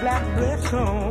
black lips on.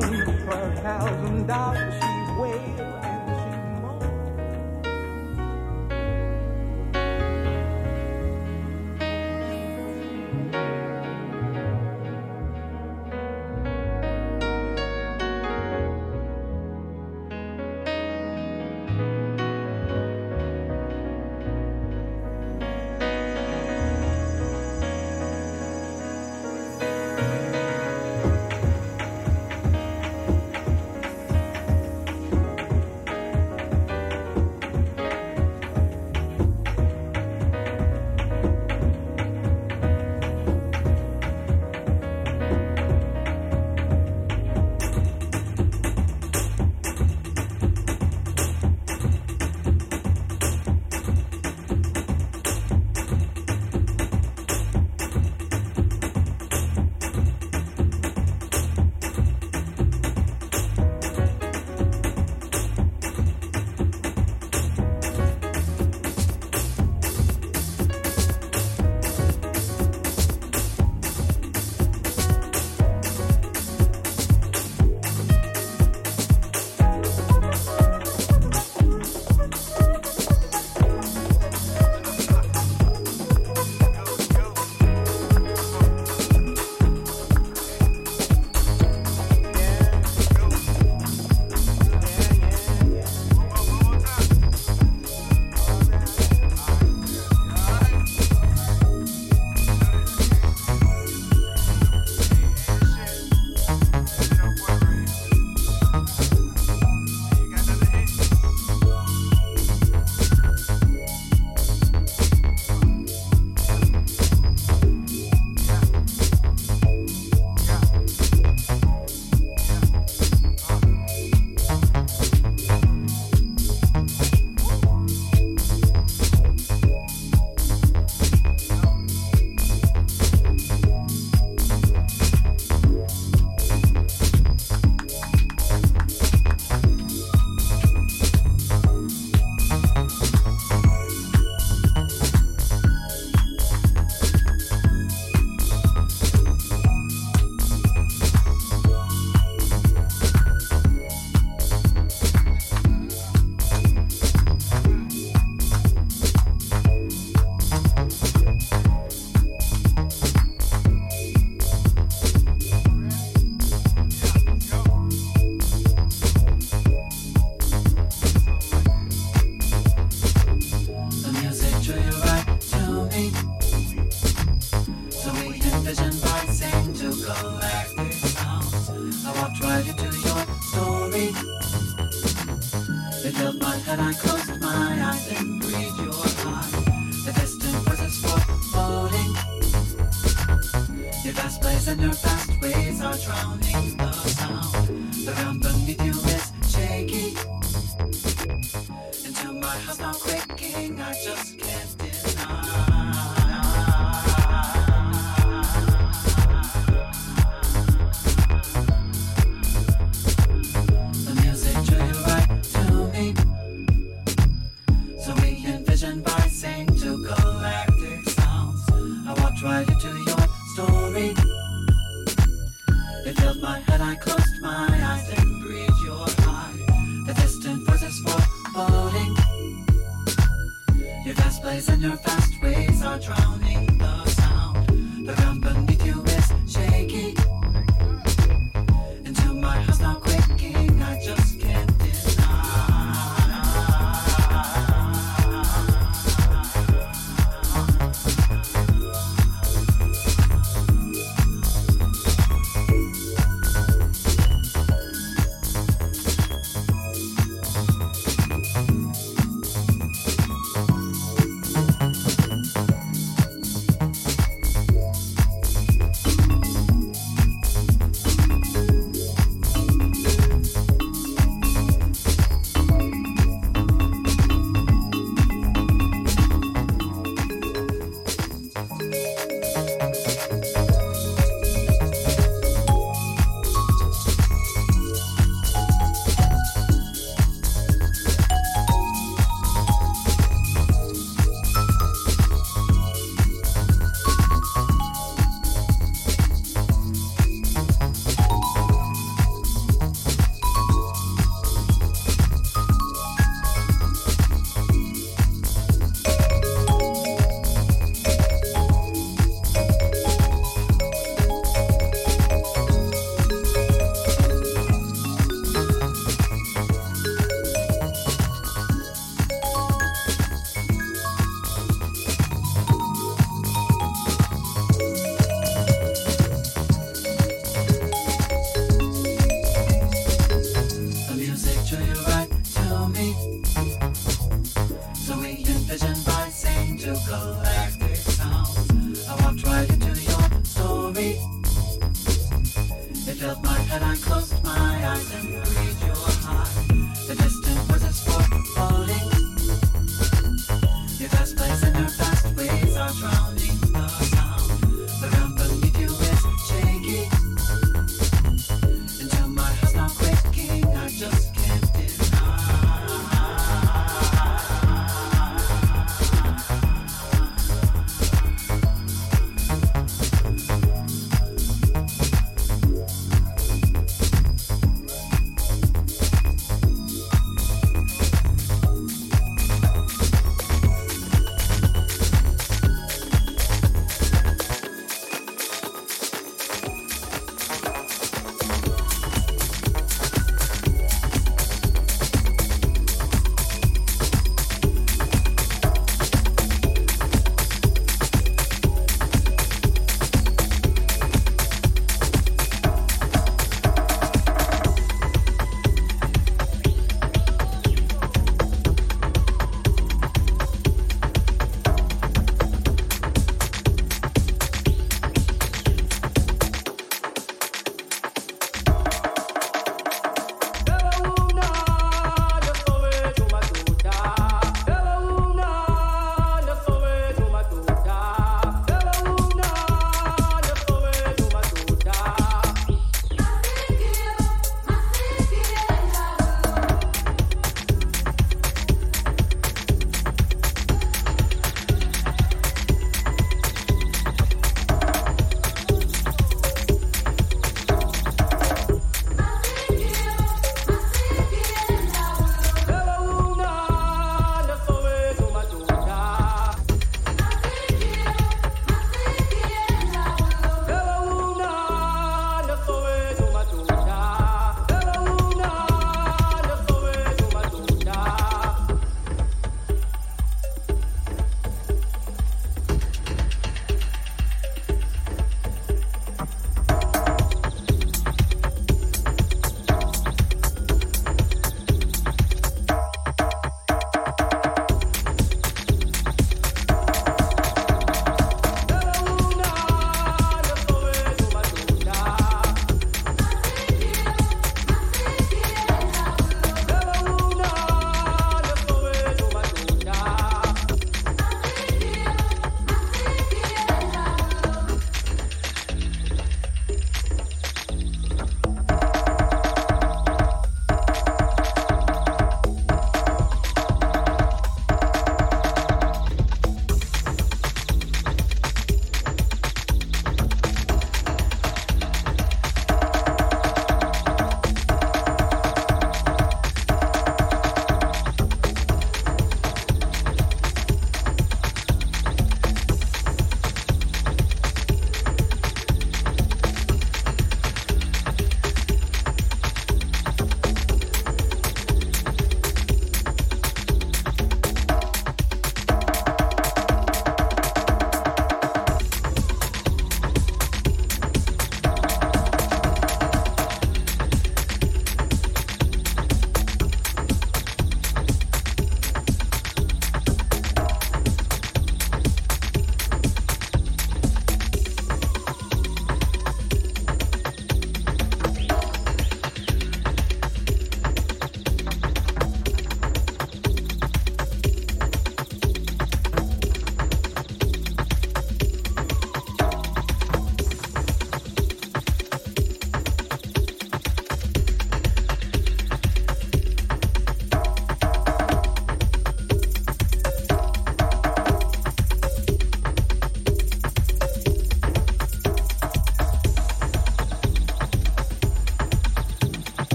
And your fast ways are drowning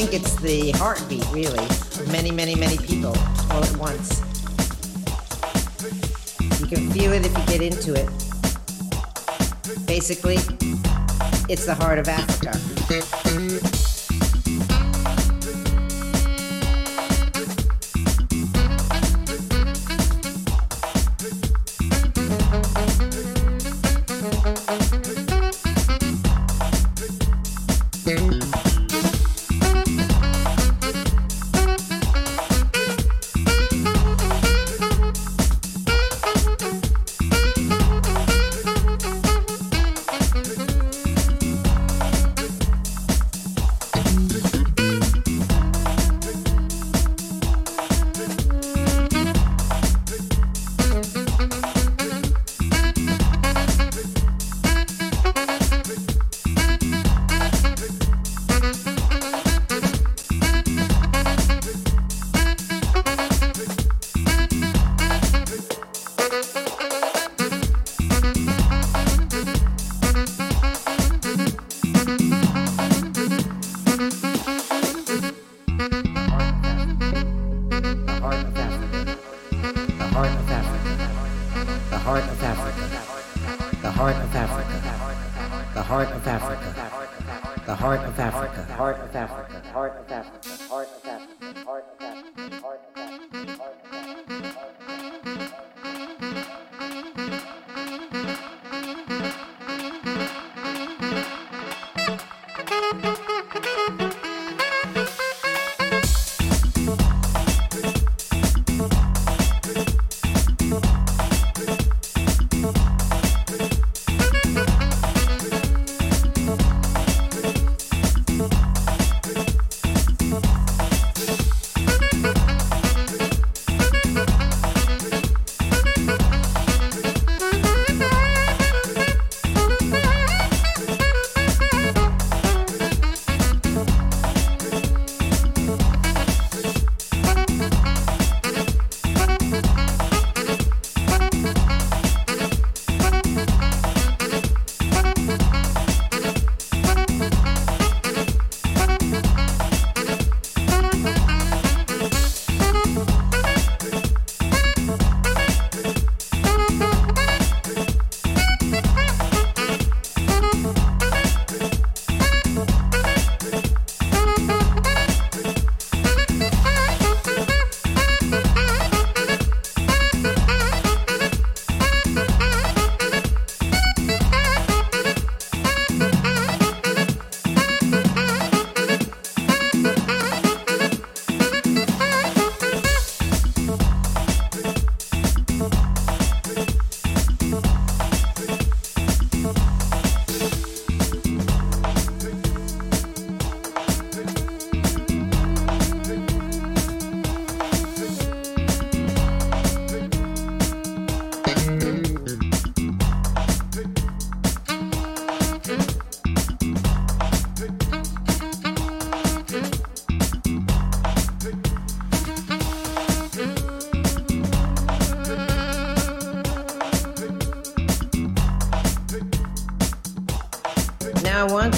think it's the heartbeat, really, of many, many, many people all at once. You can feel it if you get into it. Basically, it's the heart of Africa.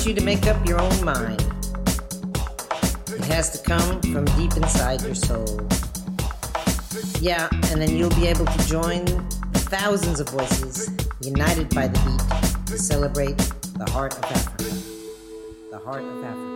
You to make up your own mind. It has to come from deep inside your soul. Yeah, and then you'll be able to join thousands of voices united by the beat to celebrate the heart of Africa. The heart of Africa.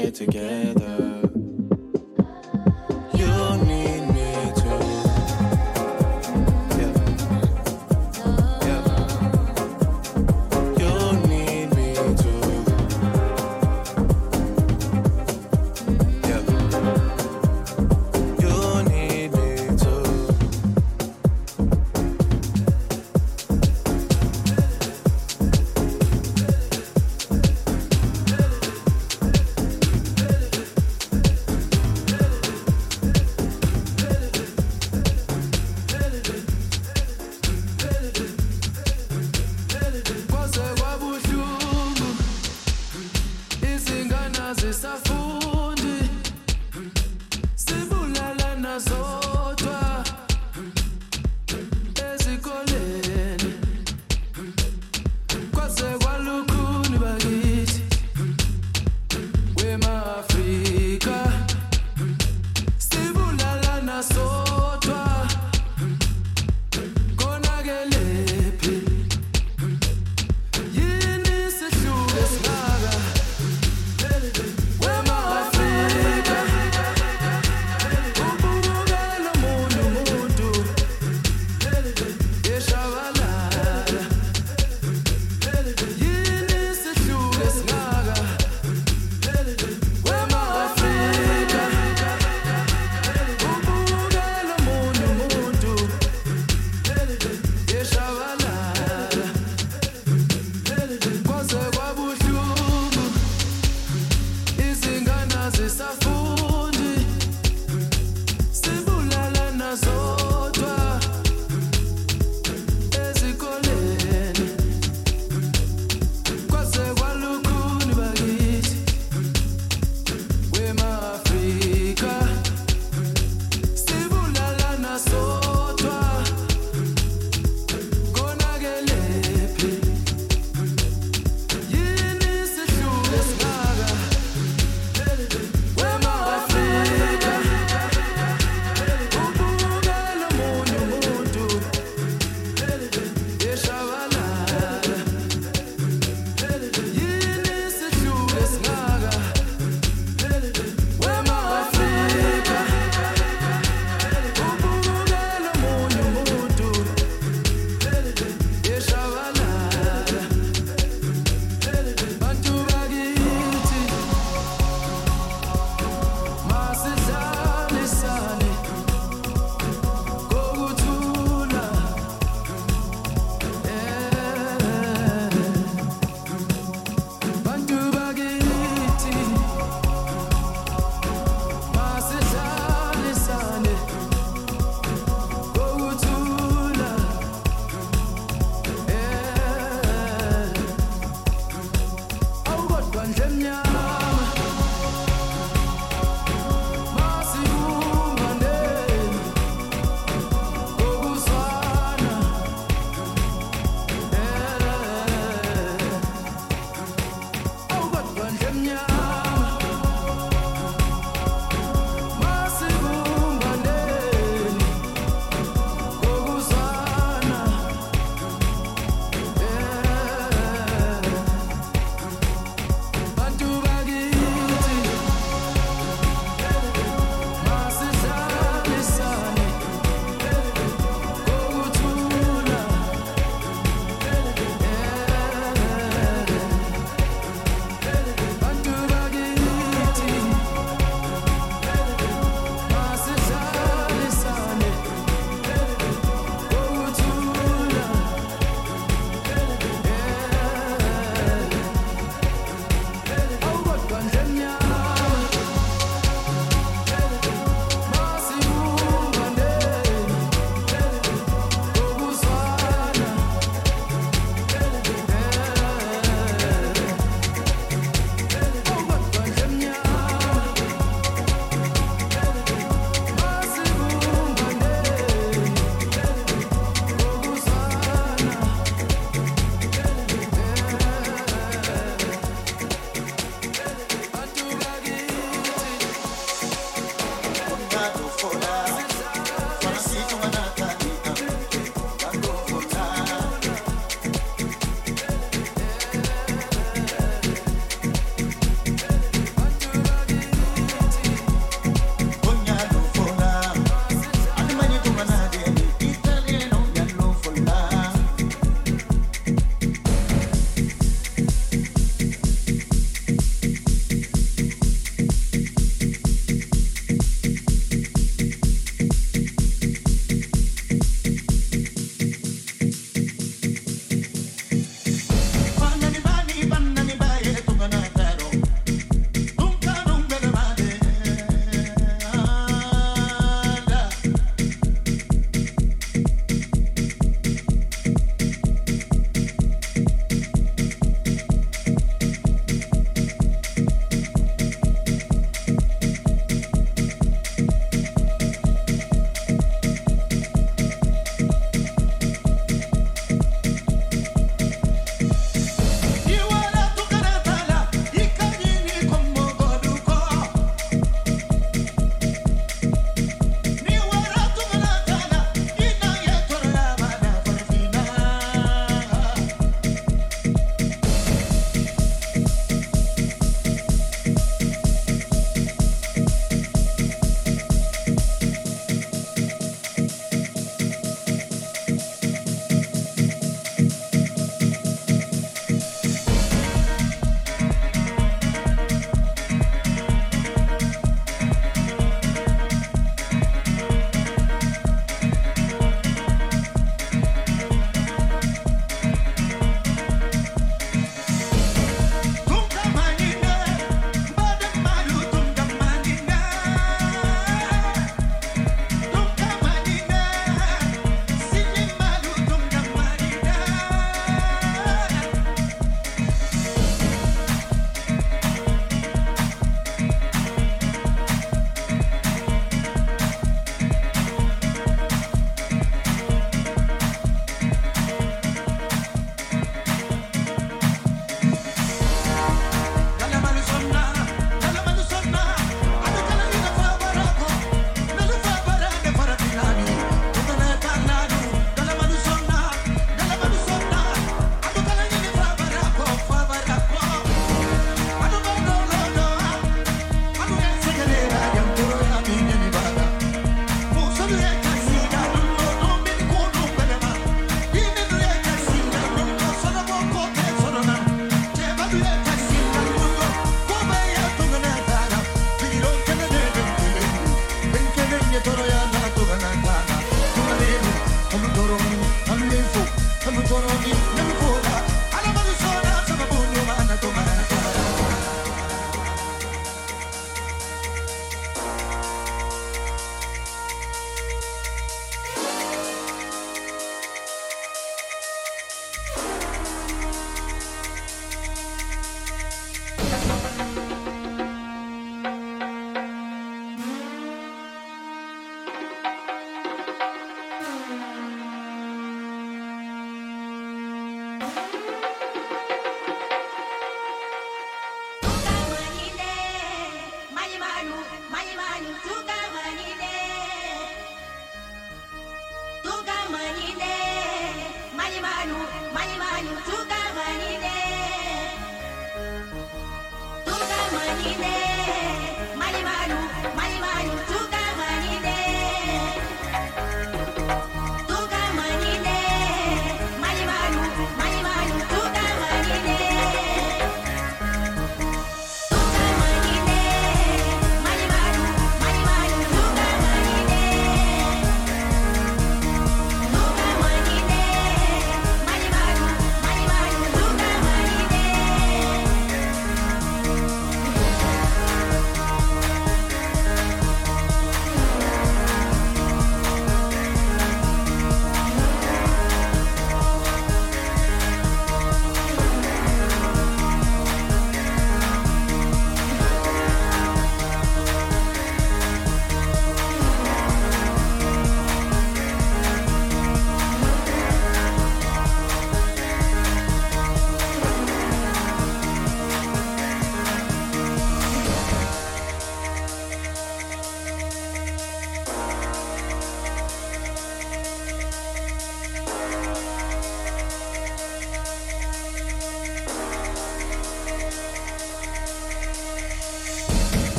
Get together.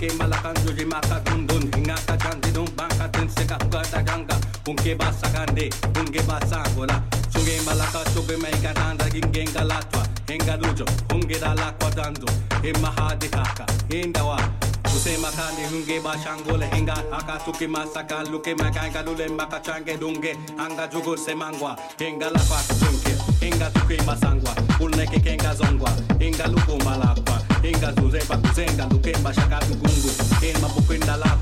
ke malakan joji maka dun dun hinga ka jandi dun banka tin se ka kata ganga unke basa gande unke basa gola chuge malaka chuge mai ka danda ginge galatwa hinga lujo unge dala kwatando he mahadika hindawa उसे मका निहुंगे बाशांगो लहेंगा आका सुके मासाका लुके मकाएगा लुले मका चांगे दूँगे आंगा जुगुर से मांगवा हेंगा लफा चुंके हेंगा तुके मासांगवा उल्ने के केंगा जोंगवा हेंगा लुको मालाक्वा हेंगा pa kuzenga लुके बाशाका लुकु bashaka tugungu Inma bukwinda lakwa Benga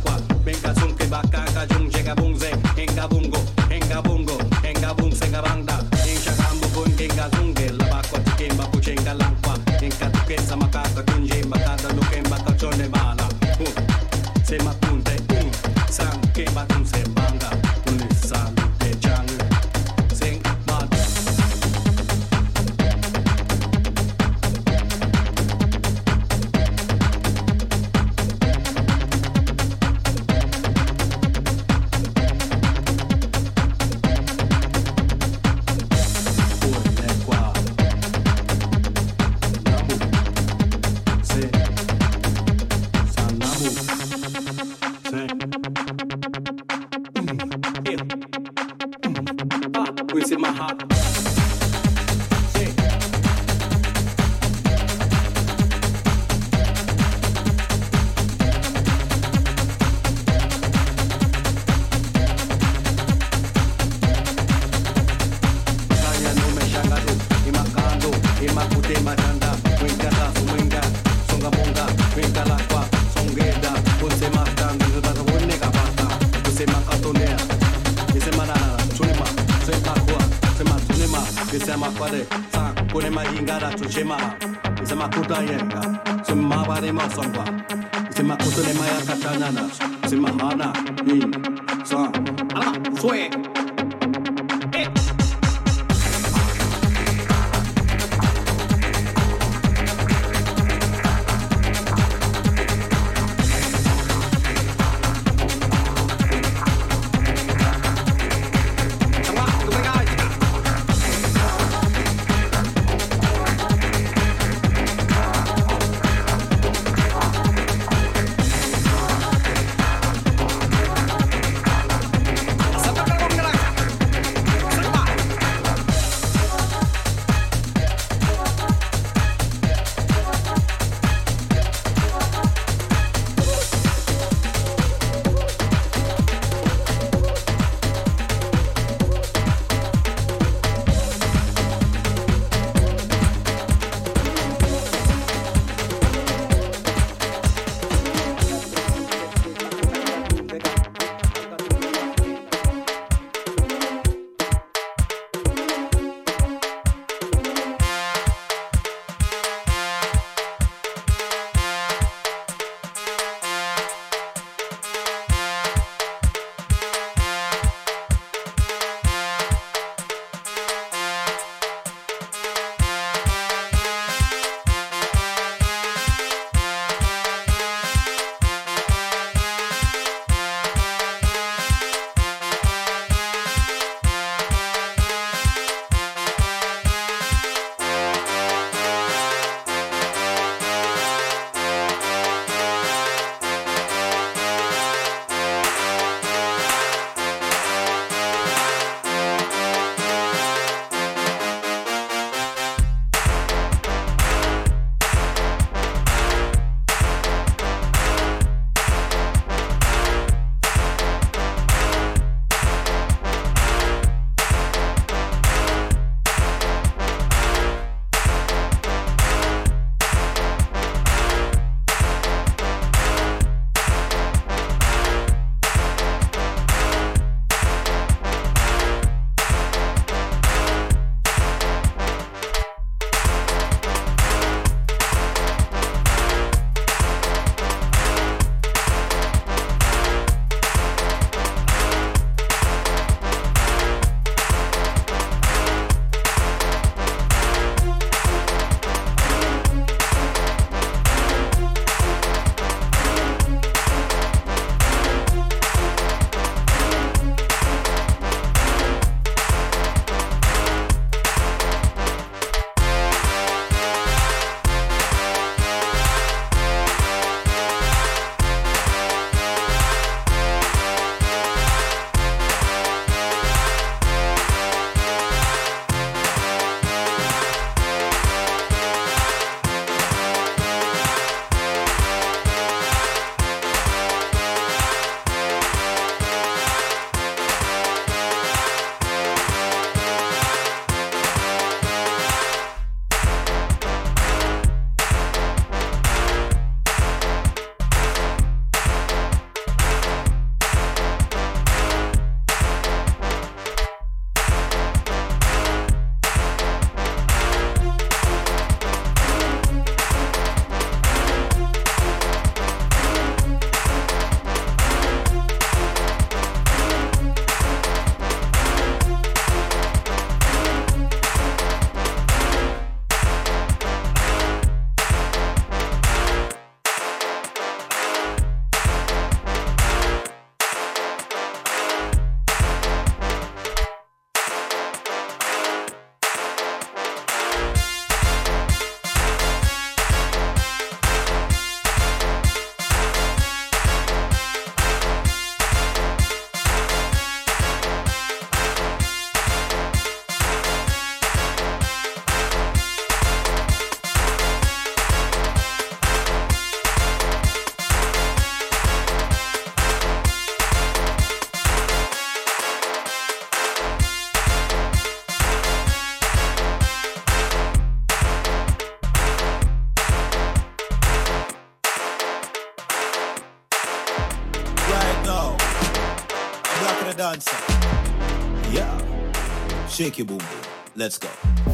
Shake your boom boom. Let's go.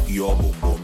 Your boom boom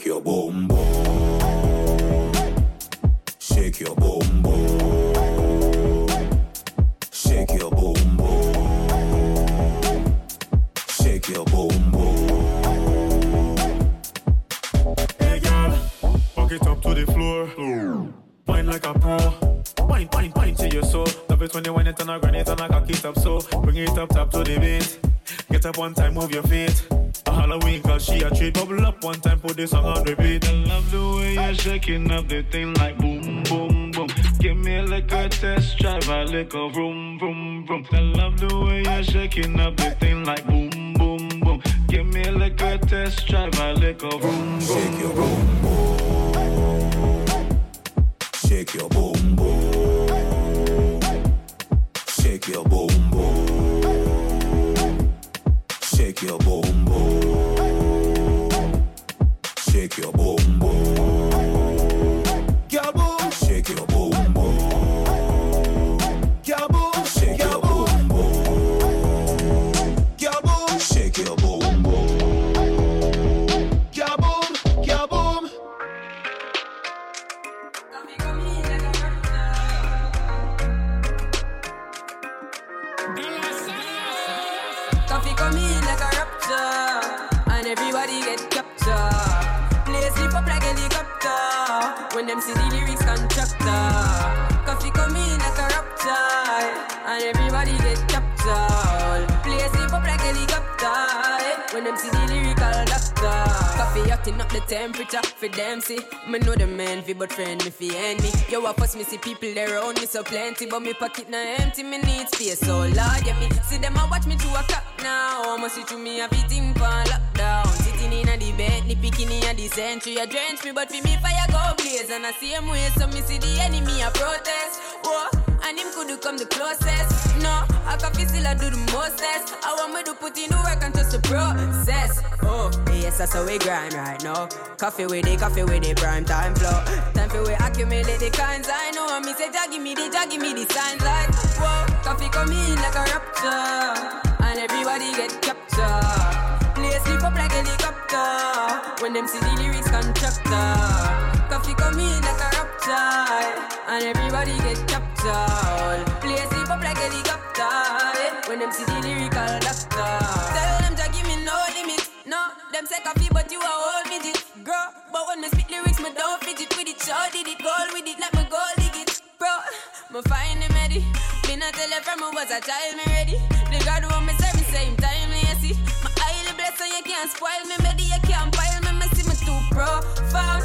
Shake your boom boom. Shake your boom boom. Shake your boom boom. Shake your boom boom. Hey girl, walk it up to the floor. Wine like a pro. Wine, wine, wine to your soul. Love it when you wine it and I grind it and I cock it up so. Bring it up top to the beat. Get up one time, move your feet. A Halloween cause she a treat. Bubble up one time, put this song on repeat. I love the way you're shaking up the thing like boom, boom, boom. Give me a liquor test drive, a liquor vroom, vroom, vroom. I love the way you're shaking up the thing like boom, boom, boom. Give me a liquor test drive, a liquor vroom, vroom. Shake your boom boom. Shake your boom boom. Shake your boom boom. Shake your boom boom. Up the temperature for them see. Me know the man fi but friend me fi enemy. Yo, I first me see people there around me so plenty, but me pocket na empty. Me need space so large. Yeah, me see them a watch me to a clock now. I'ma see through me a beating pan lockdown. Sitting in a the bed, ni picking in a the century. A drench me, but for me fire go blaze. And I same way, so me see the enemy a protest. Whoa, and him could do come the closest. No, I can feel still I do the mostest. I want me to put in the work and trust the process. Oh, yes, that's how we grind right now. Coffee with it, coffee with it, prime time flow. Time for we accumulate the kinds I know. And me say, Jah give me the, Jah give me the signs like, whoa, Koffee come in like a rapture. And everybody get captured. Play sleep up like helicopter. When them see the lyrics constructor. Koffee come in like a rapture. And everybody get captured. Play sleep up like helicopter. Eh. When them see the lyrical doctor. Tell them to give me no limit. No, them say Koffee, but you a whole midget. Girl, but when me spit lyrics, me don't fidget with it. Sure did it, goal with it, like me goal dig it. Bro, me find him ready. Been a tell from me was a child, me ready. The God who me serve, me same time, you see. My highly blessed, so you can't spoil me. Ready, you can't pile me, me see me too profound.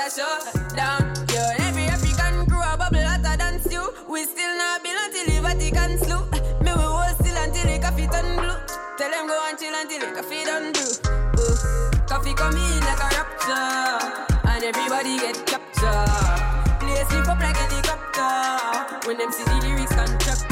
a show down. Yo, every African crew a bubble hotter than stew. We still not build until the Vatican slew. Me we hold still until the coffee turn blue. Tell them go and chill until the coffee done brew. Ooh. Koffee come in like a rapture, and everybody get captured. Play slip up like a helicopter when them see the lyrics construct.